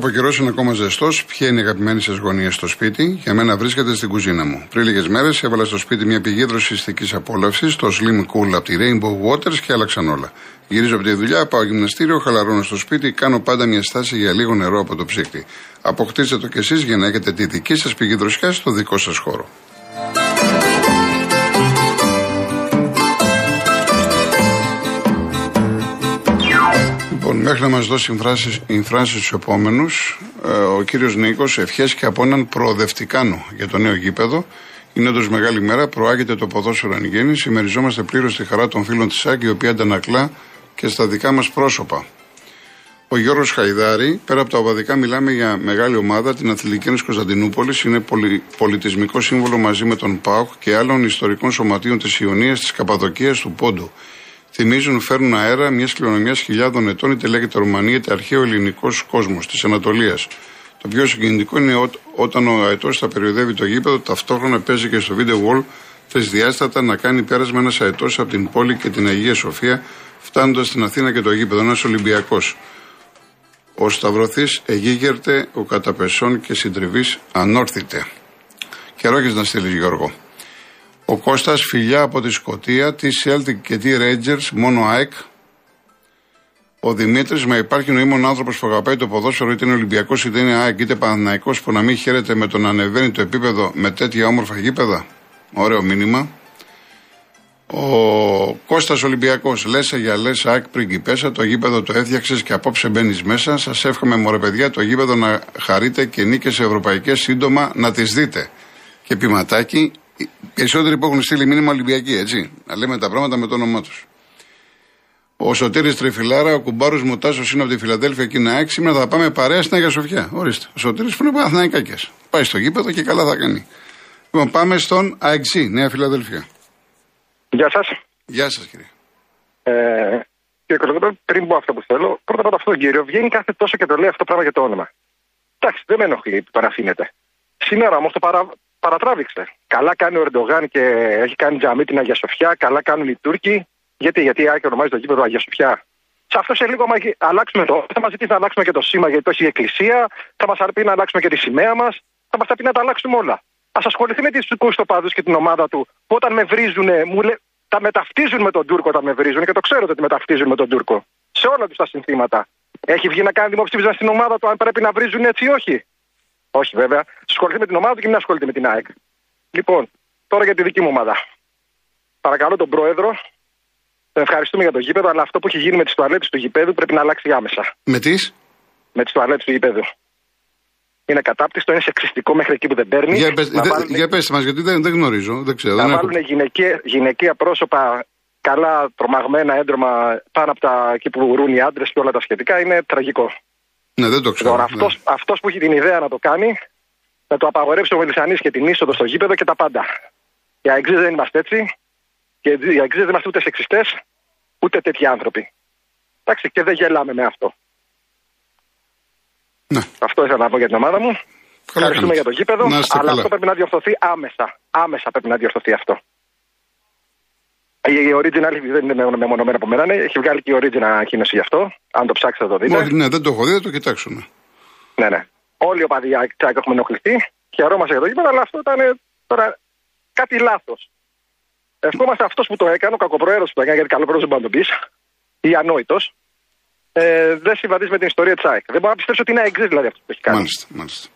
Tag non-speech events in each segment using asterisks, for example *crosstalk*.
που ο καιρό είναι ακόμα ζεστός, ποια είναι η αγαπημένη σας γωνία στο σπίτι, για μένα βρίσκεται στην κουζίνα μου. Πριν λίγες μέρες έβαλα στο σπίτι μια πηγή δροσιστικής απόλαυσης, το Slim Cool από τη Rainbow Waters και άλλαξαν όλα. Γυρίζω από τη δουλειά, πάω γυμναστήριο, χαλαρώνω στο σπίτι, κάνω πάντα μια στάση για λίγο νερό από το ψύκτη. Αποκτήστε το κι εσείς για να έχετε τη δική σας πηγή δροσιά στο δικό σας χώρο. Λοιπόν, μέχρι να μας δώσει φράση στους επόμενους, ε, ο κύριος Νίκος ευχές και από έναν προοδευτικάνο για το νέο γήπεδο. Είναι όντως μεγάλη μέρα, προάγεται το ποδόσφαιρο εν γέννη. Συμμεριζόμαστε πλήρως τη χαρά των φίλων της ΣΑΚ, η οποία αντανακλά και στα δικά μας πρόσωπα. Ο Γιώργος Χαϊδάρη, πέρα από τα οπαδικά, μιλάμε για μεγάλη ομάδα, την Αθλητική Ένωση Κωνσταντινούπολης. Είναι πολυ, πολιτισμικό σύμβολο μαζί με τον ΠΑΟΚ και άλλων ιστορικών σωματείων της Ιωνίας, της Καπαδοκίας, του Πόντου θυμίζουν, φέρνουν αέρα μιας κληρονομιάς χιλιάδων ετών, είτε λέγεται Ρουμανία, είτε αρχαίο ελληνικό κόσμος της Ανατολίας. Το πιο συγκινητικό είναι όταν ο αετός θα περιοδεύει το γήπεδο, ταυτόχρονα παίζει και στο video wall τρισδιάστατα να κάνει πέρασμα ένας αετός από την πόλη και την Αγία Σοφία, φτάνοντας στην Αθήνα και το γήπεδο. Ένας Ολυμπιακός. Ο Σταυρωθή εγίγερτε, ο καταπεσών και συντριβής ανόρθιτε. Καιρό να στείλεις Γιώργο. Ο Κώστας φιλιά από τη Σκωτία, τη Celtic και τη Rangers, μόνο ΑΕΚ. Ο Δημήτρης, μα υπάρχει νοήμων άνθρωπος που αγαπάει το ποδόσφαιρο, είτε είναι Ολυμπιακός είτε είναι ΑΕΚ είτε Παναναϊκό, που να μην χαίρεται με το να ανεβαίνει το επίπεδο με τέτοια όμορφα γήπεδα. Ωραίο μήνυμα. Ο Κώστας Ολυμπιακός, λες για λες, ΑΕΚ πριγκιπέσα, το γήπεδο το έφτιαξες και απόψε μπαίνεις μέσα. Σας εύχομαι, μωρέ παιδιά, το γήπεδο να χαρείτε και νίκες ευρωπαϊκές σύντομα να τις δείτε. Και πηματάκι, περισσότεροι που έχουν στείλει μήνυμα Ολυμπιακή, έτσι. Να λέμε τα πράγματα με το όνομά τους. Ο Σωτήρης Τρεφιλάρα, ο κουμπάρος μου Τάσο είναι από τη Φιλαδέλφια και είναι έξι. Σήμερα θα πάμε παρέα στην Αγία Σοφιά. Ορίστε. Ο Σωτήρης που είναι Παναθηναϊκάκε. Πάει στο γήπεδο και καλά θα κάνει. Λοιπόν, πάμε στον ΑΕΞΗ, Νέα Φιλαδέλφια. Γεια σας. Γεια σας, κύριε. Ε, κύριε Κωνσταντίνο, πριν πω αυτό που θέλω, πρώτα απ' αυτό τον κύριο βγαίνει κάθε τόσο και το λέει αυτό το πράγμα για το όνομα. Εντάξει, δεν με ενοχλεί που παραφήνεται. Σήμερα όμως το παρα, παρατράβηξε. Καλά κάνει ο Ερντογάν και έχει κάνει τζαμί την Αγία Σοφιά. Καλά κάνουν οι Τούρκοι. Γιατί, γιατί η Άκη ονομάζει το γήπεδο Αγία Σοφιά. Σε αυτό σε λίγο, αλλάξουμε το. Θα μας ζητήσει να αλλάξουμε και το σήμα γιατί το έχει η Εκκλησία. Θα μας πει να αλλάξουμε και τη σημαία μας. Θα μας πει να τα αλλάξουμε όλα. Α ασχοληθεί με του κουστοπάδου και την ομάδα του που όταν με βρίζουν, μου λέ, τα μεταφτίζουν με τον Τούρκο όταν με βρίζουν και το ξέρετε ότι μεταφτίζουν με τον Τούρκο. Σε όλα τους τα συνθήματα. Έχει βγει να κάνει δημοψήφισμα στην ομάδα του αν πρέπει να βρίζουν έτσι ή όχι. Όχι βέβαια. Ασχοληθεί με την ομάδα του και μην ασχολείται με την ΑΕΚ. Λοιπόν, τώρα για τη δική μου ομάδα. Παρακαλώ τον πρόεδρο. Τον ευχαριστούμε για το γήπεδο, αλλά αυτό που έχει γίνει με τις τουαλέτες του γηπέδου πρέπει να αλλάξει άμεσα. Με τις; Με τις τουαλέτες του γηπέδου. Είναι κατάπτυστο, είναι σεξιστικό μέχρι εκεί που δεν παίρνει. Για, πες, βάλουν... πέστε μας, γιατί δεν, δεν γνωρίζω, δεν ξέρω. Να δεν βάλουν γυναικεία, γυναικεία πρόσωπα καλά τρομαγμένα έντρομα πάνω από τα εκεί που βρουν οι άντρες και όλα τα σχετικά είναι τραγικό. Ναι, δεν το ξέρω. Τώρα, ναι. αυτός, αυτός που έχει την ιδέα να το κάνει, να το απαγορεύσει ο Μελισανή και την είσοδο στο γήπεδο και τα πάντα. Οι αεξίδε δεν είμαστε έτσι. Και οι αεξίδε δεν είμαστε ούτε σεξιστές, ούτε τέτοιοι άνθρωποι. Εντάξει, και δεν γελάμε με αυτό. Ναι. Αυτό ήθελα να πω για την ομάδα μου. Ευχαριστούμε για το γήπεδο, αλλά καλά. αυτό πρέπει να διορθωθεί άμεσα. Άμεσα πρέπει να διορθωθεί αυτό. Η original δεν είναι μεμονωμένα από μένα, ναι. έχει βγάλει και η original ανακοίνωση γι' αυτό. Αν το ψάξετε θα το δείτε. Ναι, δεν το έχω δει, θα το κοιτάξουμε. Ναι, ναι. Όλοι οι οπαδοί Τσάκ έχουμε ενοχληθεί. Χαιρόμαστε για το γήπεδο, αλλά αυτό ήταν τώρα κάτι λάθος. Ευχόμαστε αυτός που το έκανε, ο κακοπροέδρο που το έκανε, γιατί καλό δεν μπορεί να το πεις, ή ανόητος, ε, δεν συμβαδίζει με την ιστορία τη ΑΕΚ. Δεν μπορώ να πιστέψω ότι είναι εξή δηλαδή αυτό που έχει κάνει. Μάλιστα, μάλιστα.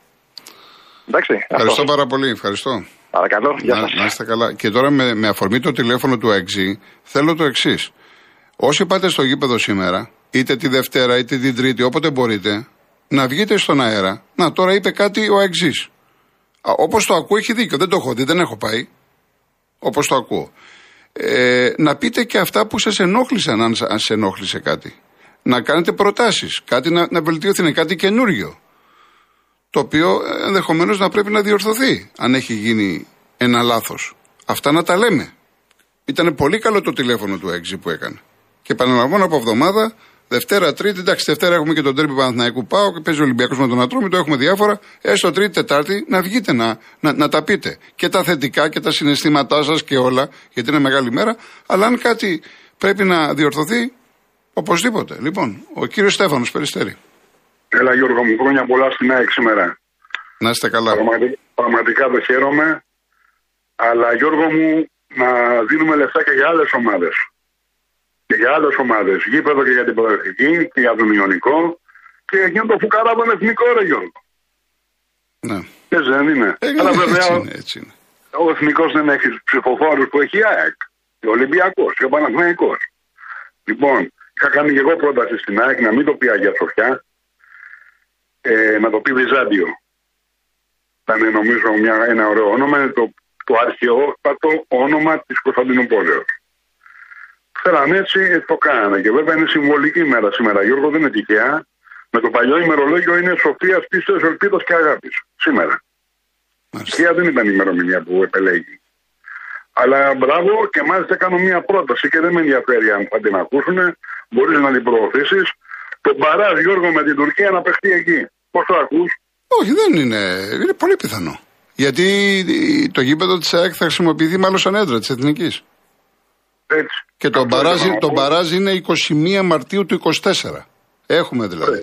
Εντάξει, ευχαριστώ αυτό. πάρα πολύ, ευχαριστώ. Παρακαλώ, γεια να, να είστε καλά. Και τώρα με, με αφορμή το τηλέφωνο του ΑΕΞΙ, θέλω το εξής. Όσοι πάτε στο γήπεδο σήμερα, είτε τη Δευτέρα είτε την Τρίτη, όποτε μπορείτε, να βγείτε στον αέρα. Να, τώρα είπε κάτι ο ΑΕΞΙ. Όπως το ακούω, έχει δίκιο. Δεν το έχω δει, δεν έχω πάει. Όπως το ακούω. Ε, να πείτε και αυτά που σας ενόχλησαν, αν, αν σε ενόχλησε κάτι. Να κάνετε προτάσεις. Κάτι να, να βελτιωθεί, είναι κάτι καινούριο το οποίο ενδεχομένως να πρέπει να διορθωθεί, αν έχει γίνει ένα λάθος. Αυτά να τα λέμε. Ήταν πολύ καλό το τηλέφωνο του έξι που έκανε. Και επαναλαμβάνω από εβδομάδα, Δευτέρα, Τρίτη, εντάξει, Δευτέρα έχουμε και τον τρίπη Παναθηναϊκού Πάο και παίζει ο Ολυμπιακός με τον Ατρόμη, το έχουμε διάφορα. Έστω Τρίτη, Τετάρτη να βγείτε να, να, να τα πείτε. Και τα θετικά και τα συναισθήματά σας και όλα, γιατί είναι μεγάλη μέρα. Αλλά αν κάτι πρέπει να διορθωθεί, οπωσδήποτε. Λοιπόν, ο κύριος Στέφανος Περιστέρη. Έλα Γιώργο μου, χρόνια πολλά στην ΑΕΚ σήμερα. Να είστε καλά. Πραγματικά, πραγματικά το χαίρομαι. Αλλά Γιώργο μου, να δίνουμε λεφτά και για άλλες ομάδες. Και για άλλες ομάδες. Γήπεδο και για την Ποδευτική και για τον Ιωνικό. Και για εκείνο το φουκαρά τον εθνικό ρε Γιώργο. Ναι. Έτσι δεν είναι. Ε, Αλλά έτσι βέβαια είναι, έτσι είναι. ο εθνικός δεν έχει τους ψηφοφόρους που έχει η ΑΕΚ. Και ο Ολυμπιακός και ο Παναθηναϊκός. Λοιπόν, είχα κάνει και εγώ πρόταση στην ΑΕΚ να μην το πει Αγία Σοφιά, ε, να το πει Βυζάντιο. Ήταν νομίζω μια, ένα ωραίο όνομα, είναι το, το αρχαιότατο όνομα της Κωνσταντινούπολεως. Θέλανε έτσι, ε, το κάνανε. Και βέβαια είναι συμβολική ημέρα σήμερα. Γιώργο δεν είναι τυχαία. Με το παλιό ημερολόγιο είναι σοφία, πίστεως, ελπίδος και αγάπης. Σήμερα. Μάλιστα. Τυχαία δεν ήταν η ημερομηνία που επελέγει. Αλλά μπράβο και μάλιστα κάνω μια πρόταση και δεν με ενδιαφέρει αν θα την ακούσουν. Μπορείς να την προωθήσεις. Το μπαράζ Γιώργο με την Τουρκία να παιχτεί εκεί. Πώς το ακούς, Όχι, δεν είναι. Είναι πολύ πιθανό. Γιατί το γήπεδο της ΑΕΚ θα χρησιμοποιηθεί μάλλον σαν έδρα της Εθνικής. έτσι. Και το Αυτό μπαράζ, ήθελα να το πω. μπαράζ είναι 21 Μαρτίου του 24. Έχουμε δηλαδή.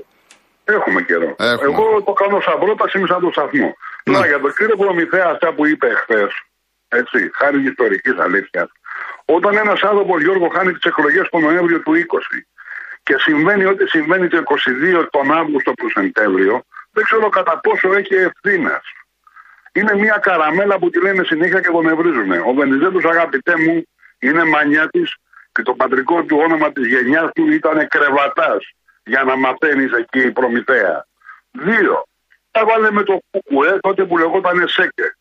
Έχουμε καιρό. Έχουμε. Εγώ το κάνω σαν πρόταση είμαι σαν το σταθμό. Ναι. Τώρα για τον κύριο Προμηθέα, αυτά που είπε εχθές, έτσι, χάρη ιστορικής αλήθειας. Όταν ένας άνθρωπος Γιώργο χάνει τις εκλογές τον Νοέμβριο του 20 και συμβαίνει ό,τι συμβαίνει το 22 τον Αύγουστο του Σεπτέμβριο, δεν ξέρω κατά πόσο έχει ευθύνες. Είναι μια καραμέλα που τη λένε συνέχεια και τον ευρίζουν. Ο Βενιζέλος, αγαπητέ μου, είναι μανιάτη και το πατρικό του όνομα της γενιάς του ήταν κρεβατάς για να μαθαίνεις εκεί η προμηθέα. Δύο. Έβαλε με το κουκουέ τότε που λεγόταν ΣΕΚΕ.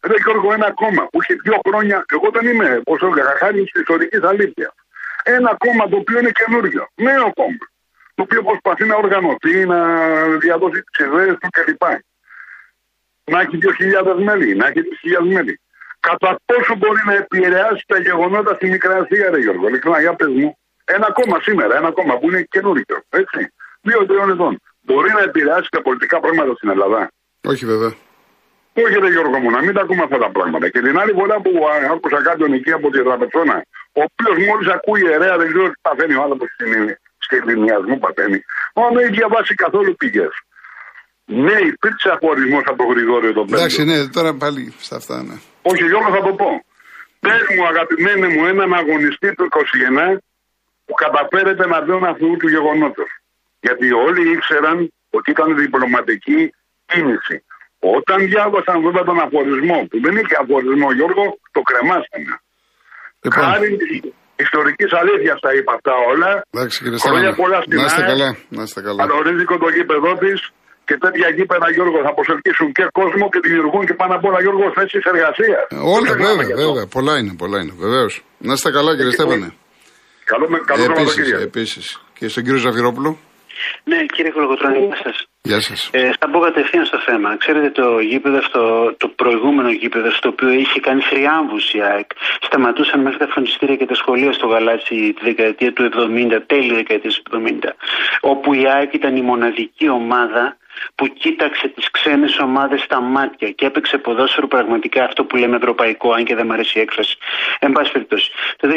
Ρε Γιώργο, ένα κόμμα που έχει δύο χρόνια, εγώ δεν είμαι, πώς το έλεγα, χάρη τη ιστορική αλήθεια. Ένα κόμμα το οποίο είναι καινούριο, νέο κόμμα. Το οποίο προσπαθεί να οργανωθεί, να διαδώσει τις ιδέες του κλπ. Να έχει 2.000 μέλη, να έχει 2.000 μέλη. Κατά πόσο μπορεί να επηρεάσει τα γεγονότα στη Μικρά Ασία, ρε Γιώργο, ειλικρινά, για πες μου. Ένα κόμμα σήμερα, ένα κόμμα που είναι καινούριο, έτσι. Δύο-τριών ετών. Μπορεί να επηρεάσει τα πολιτικά πράγματα στην Ελλάδα. Όχι βέβαια. Όχι, ρε Γιώργο μου, να μην τα ακούμε αυτά τα πράγματα. Και την άλλη φορά που α, άκουσα κάποιον εκεί από τη Τραπεζόνα, ο οποίος μόλις ακούει ιερέα, δεν ξέρω τι παθαίνει ο άνθρωπος στην ελληνιασμό παθαίνει. Μα δεν έχει διαβάσει καθόλου πηγές. Ναι, υπήρξε αφορισμό από τον Γρηγόριο τον Πέμπτο. Εντάξει, ναι, τώρα πάλι στα αυτά, ναι. Όχι, Γιώργο, θα το πω. Πες μου, αγαπημένε μου, έναν αγωνιστή του 21 που καταφέρεται εναντίον αυτού του γεγονότος. Γιατί όλοι ήξεραν ότι ήταν διπλωματική κίνηση. Όταν διάβασαν βέβαια τον αφορισμό, που δεν είχε αφορισμό, Γιώργο, το κρεμάσανε. Λοιπόν, Χάρη τη ιστορικής αλήθειας τα είπα αυτά όλα. εντάξει κύριε Χρόνια Στέφανε. πολλά στην Να είστε ΑΕΚ. καλά. Να είστε καλά. Ανορίζικο το γήπεδο της και τέτοια γήπεδα, Γιώργο, θα προσελκύσουν και κόσμο και δημιουργούν και πάνω απ' όλα, Γιώργο, θέσεις εργασίας. Όλα, βέβαια, βέβαια. Πολλά είναι, πολλά είναι. Βεβαίως. Να είστε καλά, κύριε Στέφανε. Καλό, με- καλό Επίσης, Σαββατοκύριακο. επίσης. Και στον κύριο Ζαφυρόπουλο. Ναι, κύριε Κολοκοτρώνη, γεια σας. Γεια σας. Ε, θα μπω κατευθείαν στο θέμα. Ξέρετε, το γήπεδο αυτό, το προηγούμενο γήπεδο, στο οποίο είχε κάνει θριάμβους η ΑΕΚ, σταματούσαν μέχρι τα φροντιστήρια και τα σχολεία στο Γαλάτσι τη δεκαετία του 70, τέλη δεκαετίας του 70, όπου η ΑΕΚ ήταν η μοναδική ομάδα που κοίταξε τις ξένες ομάδες στα μάτια και έπαιξε ποδόσφαιρο πραγματικά αυτό που λέμε ευρωπαϊκό, αν και δεν μου αρέσει η έκφραση. Εν πάση περιπτώσει. Το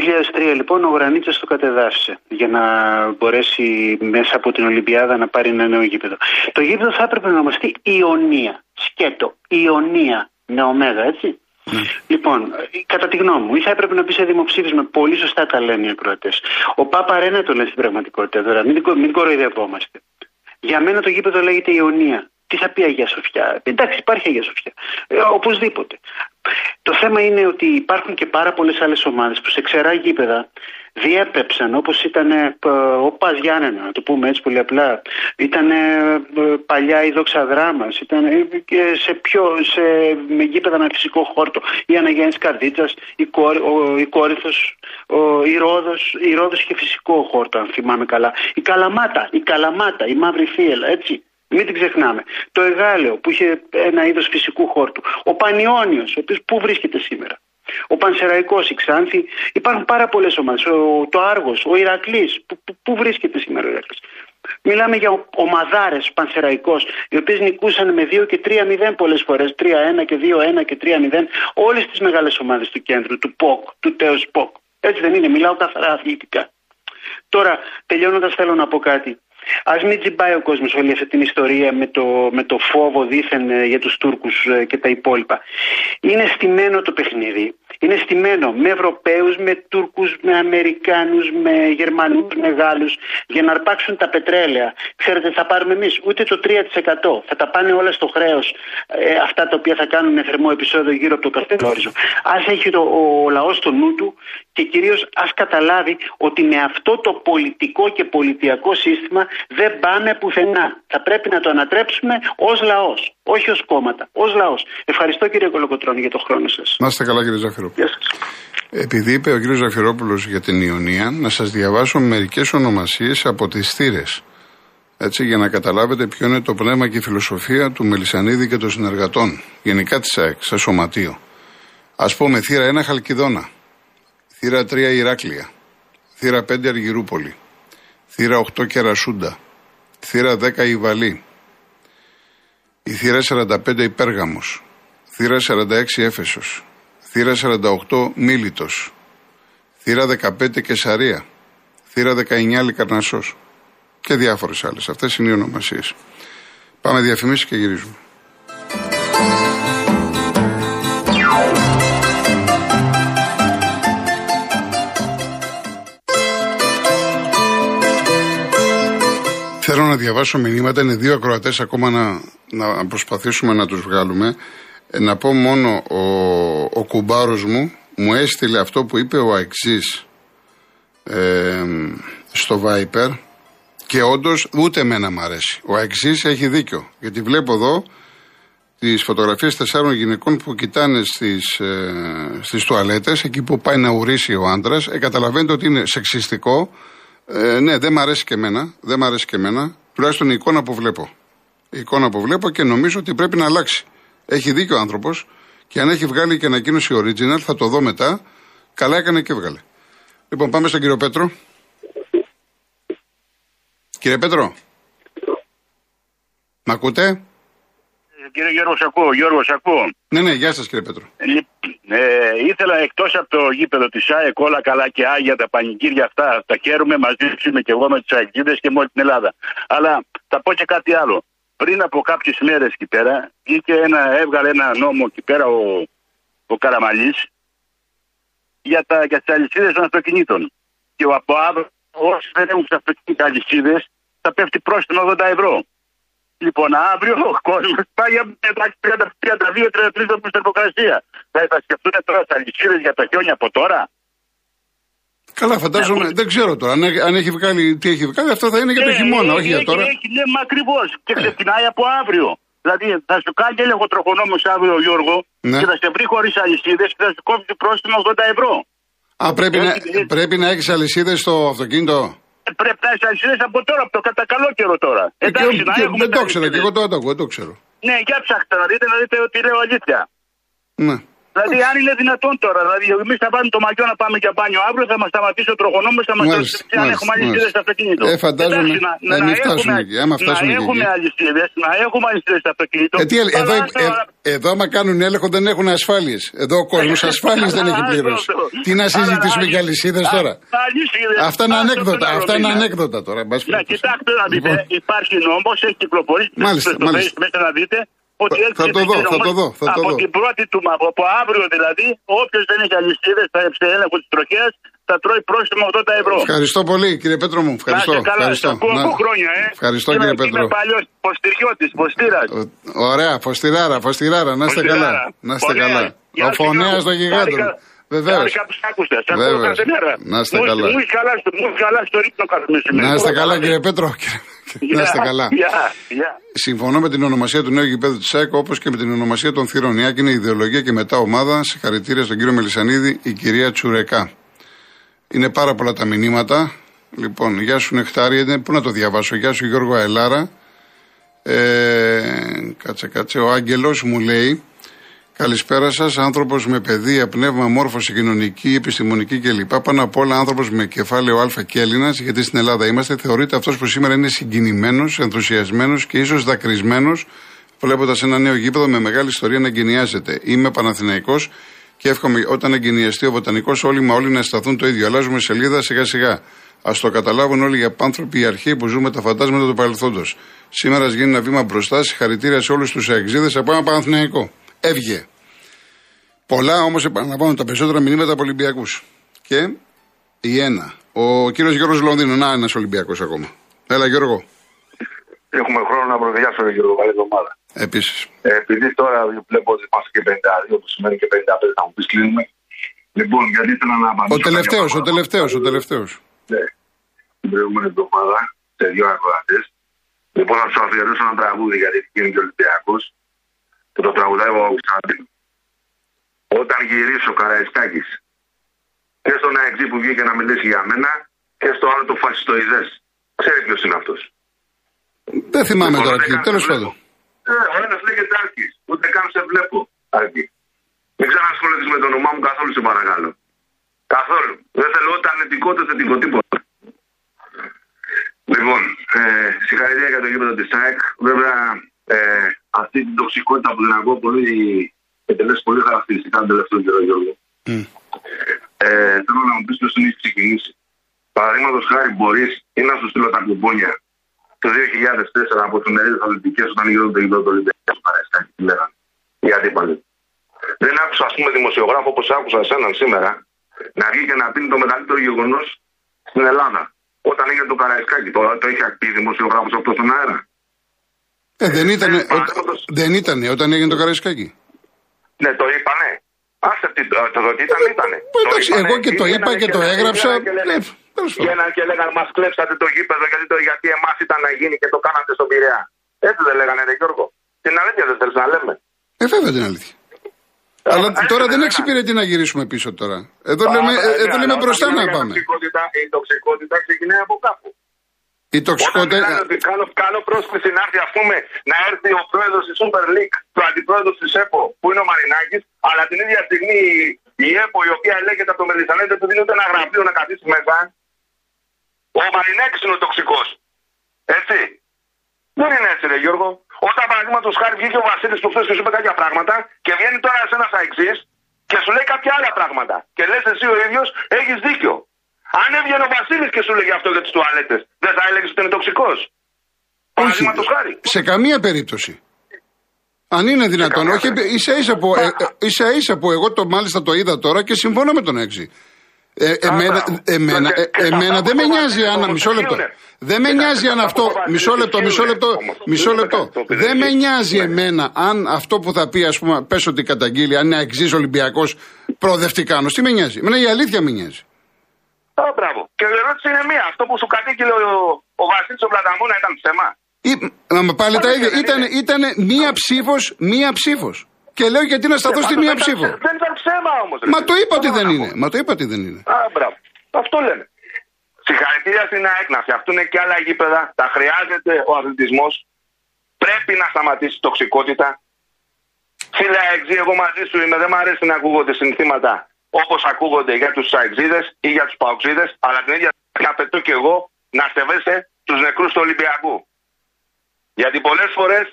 2003 λοιπόν ο Γρανίτσας το κατεδάφισε για να μπορέσει μέσα από την Ολυμπιάδα να πάρει ένα νέο γήπεδο. Το γήπεδο θα έπρεπε να ονομαστεί Ιωνία. Σκέτο. Ιωνία. Με ωμέγα, έτσι. Λοιπόν, ε, κατά τη γνώμη μου, ή θα έπρεπε να πει σε δημοψήφισμα, πολύ σωστά τα λένε οι ακροατές. Ο Πάπα Ρένα το λένε στην πραγματικότητα τώρα, μην, κο- μην κοροϊδευόμαστε. Για μένα το γήπεδο λέγεται Ιωνία. Τι θα πει Αγία Σοφιά; Εντάξει, υπάρχει Αγία Σοφιά. Ε, οπωσδήποτε. Το θέμα είναι ότι υπάρχουν και πάρα πολλές άλλες ομάδες που σε ξερά γήπεδα διέπεψαν όπως ήταν ε, ο Πας Γιάννενα, να το πούμε έτσι πολύ απλά. Ήταν παλιά η δόξα δράμα, ήταν ε, και σε πιο σε, με γήπεδα με φυσικό χόρτο. Η Αναγέννη Καρδίτσα, η, Κόρ, ο, η Κόρυθος, ο, η Ρόδος, η Ρόδος είχε φυσικό χόρτο, αν θυμάμαι καλά. Η Καλαμάτα, η Καλαμάτα, η Μαύρη Θύελα, έτσι. Μην την ξεχνάμε. Το Εγάλεο που είχε ένα είδος φυσικού χόρτου. Ο Πανιόνιος, ο οποίος πού βρίσκεται σήμερα; Ο Πανσεραϊκός, η Ξάνθη. Υπάρχουν πάρα πολλές ομάδες. Το Άργος, ο Ηρακλής. Πού, πού, πού βρίσκεται σήμερα ο Ηρακλής; Μιλάμε για ομαδάρες Πανσεραϊκός, οι οποίες νικούσαν με 2 και 3-0 πολλές φορές. 3-1 και 2-1 και 3-0 όλες τις μεγάλες ομάδες του κέντρου, του ΠΟΚ, του Τέο ΠΟΚ. Έτσι δεν είναι, μιλάω καθαρά αθλητικά. Τώρα, τελειώνοντας, θέλω να πω κάτι. Α μην τσιμπάει ο κόσμος όλη αυτή την ιστορία με το, με το φόβο δίθεν ε, για τους Τούρκους ε, και τα υπόλοιπα. Είναι στημένο το παιχνίδι. Είναι στημένο με Ευρωπαίους, με Τούρκους, με Αμερικάνους, με Γερμανούς, με Γάλλους για να αρπάξουν τα πετρέλαια. Ξέρετε, θα πάρουμε εμείς ούτε το 3%. Θα τα πάνε όλα στο χρέος ε, αυτά τα οποία θα κάνουν θερμό επεισόδιο γύρω από το Καστελόριζο. Α έχει το, ο λαός στο νου του και κυρίως ας καταλάβει ότι με αυτό το πολιτικό και πολιτιακό σύστημα δεν πάμε πουθενά. Θα πρέπει να το ανατρέψουμε ως λαός, όχι ως κόμματα, ως λαός. Ευχαριστώ κύριε Κολοκοτρόνη για το χρόνο σας. Να είστε καλά κύριε Ζαφυρόπουλο. Επειδή είπε ο κύριος Ζαφυρόπουλος για την Ιωνία, να σας διαβάσω μερικές ονομασίες από τις θύρες. Έτσι, για να καταλάβετε ποιο είναι το πνεύμα και η φιλοσοφία του Μελισανίδη και των συνεργατών. Γενικά της ΑΕΚ, σε σωματείο. Α πούμε, θύρα 1 Χαλκιδόνα. Θύρα 3 Ηράκλεια. Θύρα 5 Αργυρούπολη. Θύρα 8 Κερασούντα. Θύρα 10 Ιβαλή. Η θύρα 45 Υπέργαμος. Θύρα 46 Έφεσος. Θύρα 48 Μίλητος. Θύρα 15 Κεσαρία. Θύρα 19 Λικαρνασσός. Και διάφορες άλλες. Αυτές είναι οι ονομασίες. Πάμε διαφημίσεις και γυρίζουμε. Διαβάσω μηνύματα. Είναι δύο ακροατές ακόμα να, να προσπαθήσουμε να τους βγάλουμε. Ε, να πω μόνο, ο, ο κουμπάρος μου μου έστειλε αυτό που είπε ο Αεξή ε, στο Viper και όντως ούτε εμένα μου αρέσει. Ο Αεξή έχει δίκιο. Γιατί βλέπω εδώ τις φωτογραφίες τεσσάρων γυναικών που κοιτάνε στις ε, στις τουαλέτες, εκεί που πάει να ουρήσει ο άντρας. Ε, καταλαβαίνετε ότι είναι σεξιστικό ε, ναι, δεν μ' αρέσει και εμένα. Δεν μ' αρέσει και εμένα. Τουλάχιστον η εικόνα που βλέπω. Η εικόνα που βλέπω και νομίζω ότι πρέπει να αλλάξει. Έχει δίκιο ο άνθρωπος και αν έχει βγάλει και ανακοίνωση original, θα το δω μετά. Καλά έκανε και έβγαλε. Λοιπόν, πάμε στον κύριο Πέτρο. Κύριε Πέτρο. Μ' ακούτε; Κύριε Γιώργο, ακούω. Γιώργο, ακούω. Ναι, ναι, γεια σας κύριε Πέτρο. Ε, ήθελα εκτός από το γήπεδο της ΣΑΕΚ όλα καλά και άγια τα πανηγύρια αυτά. Τα χαίρομαι μαζί με και εγώ με τους Αγγίδε και με όλη την Ελλάδα. Αλλά θα πω και κάτι άλλο. Πριν από κάποιες μέρες εκεί πέρα, βγήκε ένα, έβγαλε ένα νόμο εκεί πέρα ο, ο Καραμαλής για, τα, για τις αλυσίδες των αυτοκινήτων. Και ο από αύριο, όσοι δεν έχουν τι αυτοκίνητα αλυσίδες, θα πέφτει πρόστιμο 80 ευρώ. Λοιπόν, αύριο ο κόσμος πάει για 32-33 βαθμού θερμοκρασία. Θα, θα σκεφτούν τώρα τι αλυσίδε για τα χιόνια από τώρα. Καλά, φαντάζομαι, δεν ξέρω τώρα. Αν, αν έχει βγάλει, τι έχει βγάλει, αυτό θα είναι για το ναι, χειμώνα, όχι για τώρα. Έχει, ναι, μα ακριβώς. Και ε. ξεκινάει από αύριο. Δηλαδή θα σου κάνει έλεγχο τροχονόμος αύριο, Γιώργο, ναι. και θα σε βρει χωρίς αλυσίδες και θα σου κόψει πρόστιμο 80 ευρώ. Α, πρέπει, να, πρέπει να έχεις αλυσίδες στο αυτοκίνητο; Πρέπει να είσαι αλυσίδε από τώρα, από το κατά καλό καιρό τώρα. Ε, Εντάξει, και, να και, έχουμε. Δεν το ξέρω, και εγώ το άκουγα, δεν το ξέρω. Ναι, για ψάχτε να δείτε, να δείτε ότι λέω αλήθεια. Ναι. Δηλαδή, αν είναι δυνατόν τώρα, δηλαδή, εμείς θα βάλουμε το μαγιό να πάμε για μπάνιο αύριο, θα μας σταματήσει ο τροχονόμος, θα μας σταματήσει αν έχουμε αλυσίδε στο αυτοκίνητο. Ε, φαντάζομαι. να, να, να, φτάσουμε εκεί. Άμα φτάσουμε να έχουμε αλυσίδε, να έχουμε αλυσίδε στο αυτοκίνητο. Ε, τι, εδώ, ε, εδώ, άμα κάνουν έλεγχο, δεν έχουν ασφάλειες. Εδώ ο κόσμος ασφάλειες δεν έχει *laughs* πληρώσει. Τι να συζητήσουμε για αλυσίδες τώρα; Αυτά είναι ανέκδοτα. Αυτά είναι ανέκδοτα τώρα. Να κοιτάξτε να δείτε, λοιπόν. υπάρχει νόμος, έχει κυκλοφορήσει. Μάλιστα, μάλιστα. να δείτε ότι θα το δω, θα το δω. Θα το από την πρώτη του, από αύριο δηλαδή, όποιος δεν έχει αλυσίδες σε έλεγχο τη τροχέα, θα τρώει πρόστιμο 80 ευρώ. Ευχαριστώ πολύ κύριε Πέτρο μου. Ευχαριστώ. Να καλά, ευχαριστώ. Να... χρόνια, ε. Ευχαριστώ κύριε Πέτρο. Είμαι παλιό ποστηριώτη, ποστήρα. Ωραία, ποστηράρα, ποστηράρα. Να είστε καλά. Να είστε καλά. Ο φωνέας των γιγάντων. Βεβαίως. Να είστε καλά. Μου καλά στο ρίχνο κάθε Να είστε καλά κύριε Πέτρο. Να είστε καλά. Συμφωνώ με την ονομασία του νέου γηπέδου της ΣΑΕΚ όπως και με την ονομασία των Θύρων Ιάκ. Είναι ιδεολογία και μετά ομάδα. Σε χαρητήρια στον κύριο Μελισανίδη, η κυρία Τσουρεκά. Είναι πάρα πολλά τα μηνύματα. Λοιπόν, γεια σου Νεκτάρι, πού να το διαβάσω; Γεια σου Γιώργο Αελάρα. Ε, κάτσε, κάτσε. Ο Άγγελος μου λέει Καλησπέρα σας. Άνθρωπος με παιδεία, πνεύμα, μόρφωση, κοινωνική, επιστημονική κλπ. Πάνω απ' όλα άνθρωπος με κεφάλαιο Α και Έλληνας, γιατί στην Ελλάδα είμαστε. Θεωρείται αυτός που σήμερα είναι συγκινημένος, ενθουσιασμένος και ίσως δακρυσμένος, βλέποντας ένα νέο γήπεδο με μεγάλη ιστορία να εγκαινιάζεται. Είμαι Παναθηναϊκός Και εύχομαι όταν εγκαινιαστεί ο βοτανικός όλοι μα όλοι να αισθανθούν το ίδιο. Αλλάζουμε σελίδα σιγά σιγά. Α το καταλάβουν όλοι οι άνθρωποι, οι αρχαίοι που ζούμε τα φαντάσματα του παρελθόντος. Σήμερα γίνει ένα βήμα μπροστά. Συγχαρητήρια σε όλους τους αεξίδες από ένα Παναθηναϊκό. Έβγε. Πολλά όμως επαναλαμβάνω τα περισσότερα μηνύματα από Ολυμπιακούς. Και η ένα. Ο κύριος Γιώργος Λονδίνο, να ένας Ολυμπιακός ακόμα. Έλα Γιώργο. Έχουμε χρόνο να προβιάσουμε τον Γιώργο. Καλή εβδομάδα. Επίσης. Ε, επειδή τώρα βλέπω ότι είμαστε και 52, που σημαίνει και 55, θα μου πεις κλείνουμε. Λοιπόν, γιατί ήθελα να απαντήσω. Ο τελευταίος, ο τελευταίος, ο τελευταίος. Ναι. Την προηγούμενη εβδομάδα σε δύο ακροατέ. Λοιπόν, θα σου αφιερώσω ένα τραγούδι γιατί είναι και Ολυμπιακός. Και το τραγουδάει ο Αυγουστάντιν. Όταν γυρίσω Καραϊσκάκης και στον ΑΕΚΖ που βγήκε να μιλήσει για μένα και στο άλλο το φασιστοειδές. Ξέρει ποιος είναι αυτός. Δεν θυμάμαι Λοιπόν, τώρα δεν ποιοι. κάνω Τέλος βλέπω. πάντων. Ε, ο ένας λέγεται Άκη. Ούτε καν σε βλέπω. Άκη. Μην ξανασχοληθείς με το όνομά μου καθόλου, σε παρακαλώ. Καθόλου. Δεν θέλω ούτε αρνητικό ούτε θετικό τίποτα. Λοιπόν, ε, συγχαρητήρια για το γήπεδο της ΑΕΚ. Βέβαια, ε, αυτή την τοξικότητα που την ακούω πολύ, εκτελέσει πολύ χαρακτηριστικά τον τελευταίο καιρό, Γιώργο. Μμ. Ε, θέλω να μου πεις ποιος την έχει ξεκινήσει. Παραδείγματος χάρη, μπορείς ή να σου στείλω τα κουπόνια το 2004 από του Νερίδε Αθλητικέ όταν γίνονται το γήπεδο του Ολυμπιακού του Παρασκάκη. Τι λέγανε. Οι αντίπαλοι. Δεν άκουσα, ας πούμε, δημοσιογράφο όπως άκουσα εσέναν σήμερα να βγει και να πει το μεγαλύτερο γεγονός στην Ελλάδα. Όταν έγινε το Καραϊσκάκι, τώρα το είχε πει δημοσιογράφος αυτό στον αέρα. Ε, δεν ήταν, Ε, παραδείγματος- δεν ήτανε όταν έγινε το Καραϊσκάκι; Ναι, το είπανε. Άσε τι, το, το, το, ήταν, ήτανε. εντάξει, είπανε. εγώ και το Βγαίνανε είπα και το λέγανε- έγραψα. βγαίνανε και λέγανε- Ναι, τέλος πάντων. Βγαίνανε και λέγανε μας κλέψατε το γήπεδο γιατί, το, γιατί εμάς ήταν να γίνει και το κάνατε στον Πειραιά. Έτσι δεν λέγανε, ρε Γιώργο. Την αλήθεια δεν θέλεις να λέμε. Ε, βέβαια την αλήθεια. Αλλά έτσι τώρα δεν δεν λέγανε. εξυπηρετεί να γυρίσουμε πίσω τώρα. Εδώ Α, λέμε, ναι, ε, εδώ ναι, λέμε αλλά μπροστά όταν να μιλάμε για πάμε. τοξικότητα, Η τοξικότητα ξεκινάει από κάπου. Η Όταν τοξικότητα. μιλάνε ότι κάνω, κάνω πρόσκληση να έρθει, ας πούμε, να έρθει ο πρόεδρος της Super League, το αντιπρόεδρο της ΕΠΟ, που είναι ο Μαρινάκης, αλλά την ίδια στιγμή η- η ΕΠΟ, η οποία λέγεται από το Μελισανέντε, του δίνει ούτε ένα γραφείο να καθίσει μέσα. Ο Μαρινάκης είναι ο τοξικός. Έτσι. Δεν είναι έτσι, ρε Γιώργο. Όταν παραδείγματος χάρη βγήκε ο Βασίλης του χθες και σου είπε κάποια πράγματα και βγαίνει τώρα σε ένας αεξή και σου λέει κάποια άλλα πράγματα. Και λες εσύ ο ίδιος έχεις δίκιο. Αν έβγαινε ο Βασίλης και σου λέγει αυτό για τις τουαλέτες, δεν θα έλεγες ότι είναι τοξικός. Όχι, Παραδείγματο χάρη. σε καμία περίπτωση. Αν είναι δυνατόν, καμία όχι περίπτωση. ίσα ίσα που, ε, ε, ίσα ίσα που εγώ το μάλιστα το είδα τώρα και συμφωνώ με τον έξι. Ε, εμένα, μπράβο. εμένα, Και- ε, και εμένα αυτά δεν που με το νοιάζει Βασίλη αν. όμως Μισό λεπτό. ισχύουνε. Δεν με Κοίτα, νοιάζει αν αυτά αυτό. που το Βασίλη Μισό λεπτό, μισό ισχύουνε. λεπτό. Όμως, Μισό δεν λεπτό. το κάνει, το Δεν με παιδί. νοιάζει Ναι. εμένα αν αυτό που θα πει, ας πούμε, πες ότι καταγγείλει, αν είναι εξή Ολυμπιακός προοδευτικάνος. Τι με νοιάζει; Εμένα η αλήθεια με νοιάζει. Α, μπράβο. Και η ερώτηση είναι μία. Αυτό που σου κατήγγειλε ο, ο Βασίλης ο Πλαταμόνα ήταν ψέμα. Ή, να πάλι τα Όχι, ίδια. δεν Ήταν, είναι. ήταν μία ψήφος, μία ψήφος. Και λέω γιατί να σταθώ στη Ε, μία δεν ήταν ψήφο; ψέ- Δεν ήταν ψέμα όμως. Μα το είπα ότι δεν είναι. Μα το είπα ότι δεν είναι. Α, μπράβο. Αυτό λένε. Συγχαρητήρια στην ΑΕΚ να φτιαχτούν και άλλα γήπεδα. Τα χρειάζεται ο αθλητισμός. Πρέπει να σταματήσει η τοξικότητα. Φίλε Αεξή, εγώ μαζί σου είμαι. Δεν μου αρέσει να ακούγονται συνθήματα όπως ακούγονται για τους Αεξίδες ή για τους Παοξίδες. Αλλά την ίδια στιγμή απαιτώ και εγώ να στεβέσαι τους νεκρούς του Ολυμπιακού. Γιατί πολλές φορές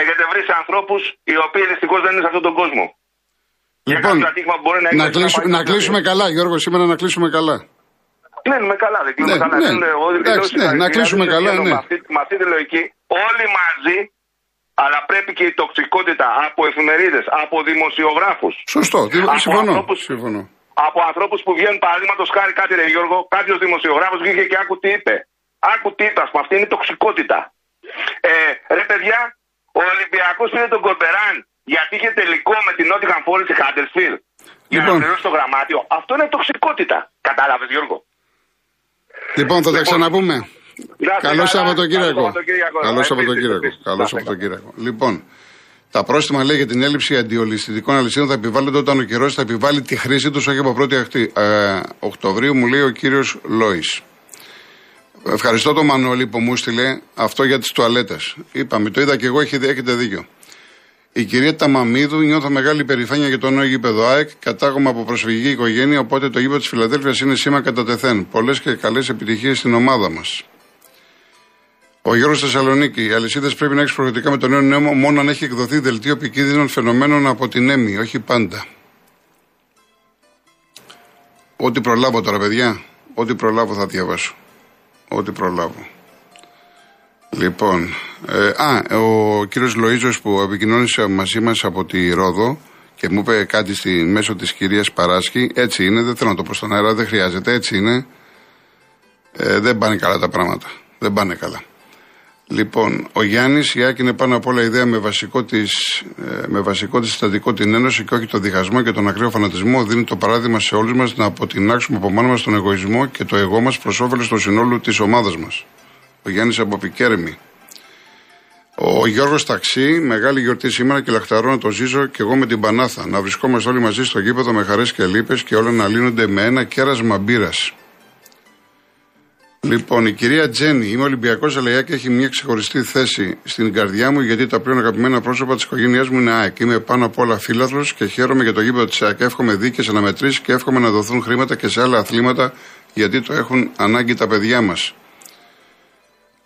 έχετε βρει σε ανθρώπους οι οποίοι δυστυχώς δεν είναι σε αυτόν τον κόσμο. Για Λοιπόν, κάποιο ατύχημα που μπορεί να να, έχει κλείσουμε, πάει να στο κλείσουμε καλά, Γιώργο, σήμερα να κλείσουμε καλά. Κλείνουμε καλά, δεν κλείνουμε Ναι, καλά. ναι. Δεν λέω, όλοι- Εντάξει, λέω ναι, να συγχαρητήρια, κλείσουμε δεν καλά, θέλω ναι. Με αυτή, με αυτή τη λογική, όλοι μαζί, αλλά πρέπει και η τοξικότητα από εφημερίδες, από δημοσιογράφους, Σωστό. δι- Από Συμφωνώ. ανθρώπους- συμφωνώ. από ανθρώπους που βγαίνουν παραδείγματος χάρη κάτι, ρε Γιώργο, κάποιος δημοσιογράφος βγήκε και άκου τι είπε. Άκου τι είπε, ας πούμε, αυτή είναι η τοξικότητα. Ε, ρε παιδιά, ο Ολυμπιακός πήρε τον Κορμπεράν γιατί είχε τελικό με την Νότιχαμ Φόρεση Χάντερσφιλ. Για Λοιπόν. να πληρώσει το γραμμάτιο. Αυτό είναι τοξικότητα. Κατάλαβες, Γιώργο; Λοιπόν, θα τα Λοιπόν, ξαναπούμε. Να είστε Καλό καλά. Σαββατοκύριακο. Καλό Σαββατοκύριακο. Καλό Επίσης, Σαββατοκύριακο. επίσης. Καλό Να είστε Σαββατοκύριακο. Λοιπόν, τα πρόστιμα λέει για την έλλειψη αντιολιστικών αλυσίδων θα επιβάλλονται όταν ο καιρός θα επιβάλλει τη χρήση τους όχι από 1η Αχτή- ε, Οκτωβρίου, μου λέει ο κύριος Λόης. Ευχαριστώ τον Μανώλη που μου στείλε αυτό για τις τουαλέτες. Είπαμε, το είδα και εγώ, έχετε, έχετε δίκιο. Η κυρία Ταμαμίδου νιώθω μεγάλη περηφάνεια για το νέο γήπεδο ΑΕΚ. Κατάγομαι από προσφυγική οικογένεια, οπότε το γήπεδο της Φιλαδέλφιας είναι σήμα κατά τεθέν. Πολλές και καλές επιτυχίες στην ομάδα μας. Ο Γιώργος Θεσσαλονίκη. Οι αλυσίδες πρέπει να έχει προφορετικά με το νέο νόμο μόνο αν έχει εκδοθεί δελτίο επικίνδυνων φαινομένων από την ΕΜΗ, όχι πάντα. Ό,τι προλάβω τώρα, παιδιά. Ό,τι προλάβω θα διαβάσω. Ό,τι προλάβω. Λοιπόν, ε, α, ο κύριος Λοΐζος που επικοινώνησε μαζί μας από τη Ρόδο και μου είπε κάτι στη, μέσω της κυρίας Παράσχη, έτσι είναι, δεν θέλω να το πω στον αέρα, δεν χρειάζεται, έτσι είναι. Ε, δεν πάνε καλά τα πράγματα. Δεν πάνε καλά. Λοιπόν, ο Γιάννης, η Άκη είναι πάνω απ' όλα ιδέα με βασικό της ε, με βασικό της συστατικό την ένωση και όχι το διχασμό και τον ακραίο φανατισμό. Δίνει το παράδειγμα σε όλους μας να αποτινάξουμε από πάνω μας τον εγωισμό και το εγώ μας προς όφελος του συνόλου της ομάδας μας. Ο Γιάννης από Πικέρμη. Ο Γιώργος Ταξί, μεγάλη γιορτή σήμερα και λαχταρώ να το ζήσω και εγώ με την Πανάθα. Να βρισκόμαστε όλοι μαζί στο γήπεδο με χαρές και λύπες και όλα να λύνονται με ένα κέρασμα μπύρας. Λοιπόν, η κυρία Τζέννη, είμαι Ολυμπιακός, αλλά και έχει μια ξεχωριστή θέση στην καρδιά μου, γιατί τα πλέον αγαπημένα πρόσωπα της οικογένειάς μου είναι ΑΕΚ. Είμαι πάνω απ' όλα φίλαθρο και χαίρομαι για το γήπεδο της ΑΕΚ. Εύχομαι δίκαιε αναμετρήσεις και εύχομαι να δοθούν χρήματα και σε άλλα αθλήματα, γιατί το έχουν ανάγκη τα παιδιά μας.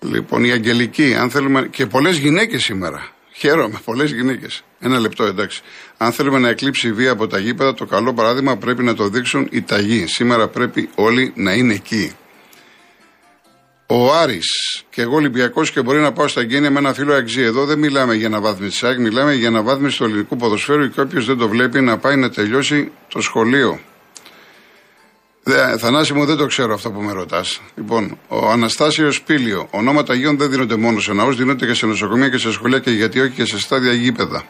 Λοιπόν, η Αγγελική, αν θέλουμε. και πολλές γυναίκες σήμερα. Χαίρομαι, πολλές γυναίκες. Ένα λεπτό, εντάξει. Αν θέλουμε να εκλείψει η βία από τα γήπεδα, το καλό παράδειγμα πρέπει να το δείξουν οι ταγοί. Σήμερα πρέπει όλοι να είναι εκεί. Ο Άρης και εγώ Ολυμπιακός και μπορεί να πάω στα γένεια με ένα φίλο αξί. Εδώ δεν μιλάμε για αναβάθμιση της ΑΕΚ, μιλάμε για αναβάθμιση του ελληνικού ποδοσφαίρου και όποιος δεν το βλέπει να πάει να τελειώσει το σχολείο. Δε, Θανάση μου δεν το ξέρω αυτό που με ρωτάς. Λοιπόν, ο Αναστάσιος Πίλιο. Ονόματα Αγίων δεν δίνονται μόνο σε ναούς, δίνονται και σε νοσοκομεία και σε σχολεία και γιατί όχι και σε στάδια γήπεδα.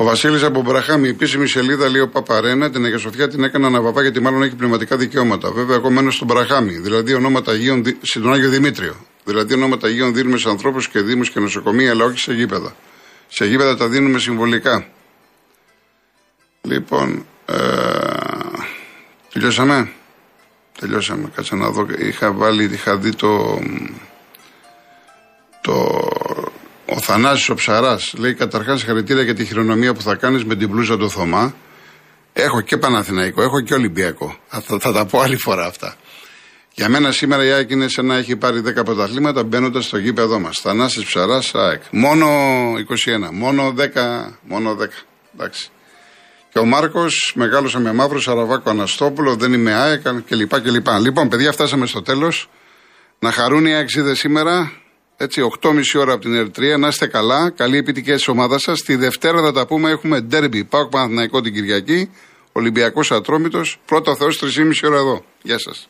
Ο Βασίλης από Μπραχάμι, η επίσημη σελίδα λέει ο Παπαρένα, την Αγία Σοφιά την έκανα να βαπά γιατί μάλλον έχει πνευματικά δικαιώματα. Βέβαια, εγώ μένω στον Μπραχάμι, δηλαδή ονόματα Αγίων, στον Άγιο Δημήτριο. Δηλαδή, ονόματα Αγίων δίνουμε σε ανθρώπους και δήμους και νοσοκομεία, αλλά όχι σε γήπεδα. Σε γήπεδα τα δίνουμε συμβολικά. Λοιπόν, ε, τελειώσαμε; Τελειώσαμε. Κάτσε να δω. Είχα βάλει, είχα δει το. Το ο Θανάσης ο Ψαράς λέει καταρχάς συγχαρητήρια για τη χειρονομία που θα κάνεις με την πλούζα του Θωμά. Έχω και Παναθηναϊκό, έχω και Ολυμπιακό. Θα, θα τα πω άλλη φορά αυτά. Για μένα σήμερα η ΑΕΚ είναι σαν να έχει πάρει 10 πρωταθλήματα μπαίνοντας στο γήπεδο μας. Θανάσης Ψαράς, ΑΕΚ. Μόνο 21, μόνο 10, μόνο 10. Εντάξει. Και ο Μάρκος μεγάλωσε με μαύρο Σαραβάκο Αναστόπουλο, δεν είμαι ΑΕΚ κλπ. κλπ. Λοιπόν, παιδιά, φτάσαμε στο τέλος. Να χαρούν οι αξίδε σήμερα. Έτσι, 8.30 ώρα από την Ερτρία. Να είστε καλά. Καλή επιτυχία της ομάδας σας. Τη Δευτέρα θα τα πούμε. Έχουμε ντέρμπι. Πάω Παναθηναϊκό την Κυριακή. Ολυμπιακός Ατρόμητος. Πρώτο Θεός 3.30 ώρα εδώ. Γεια σας.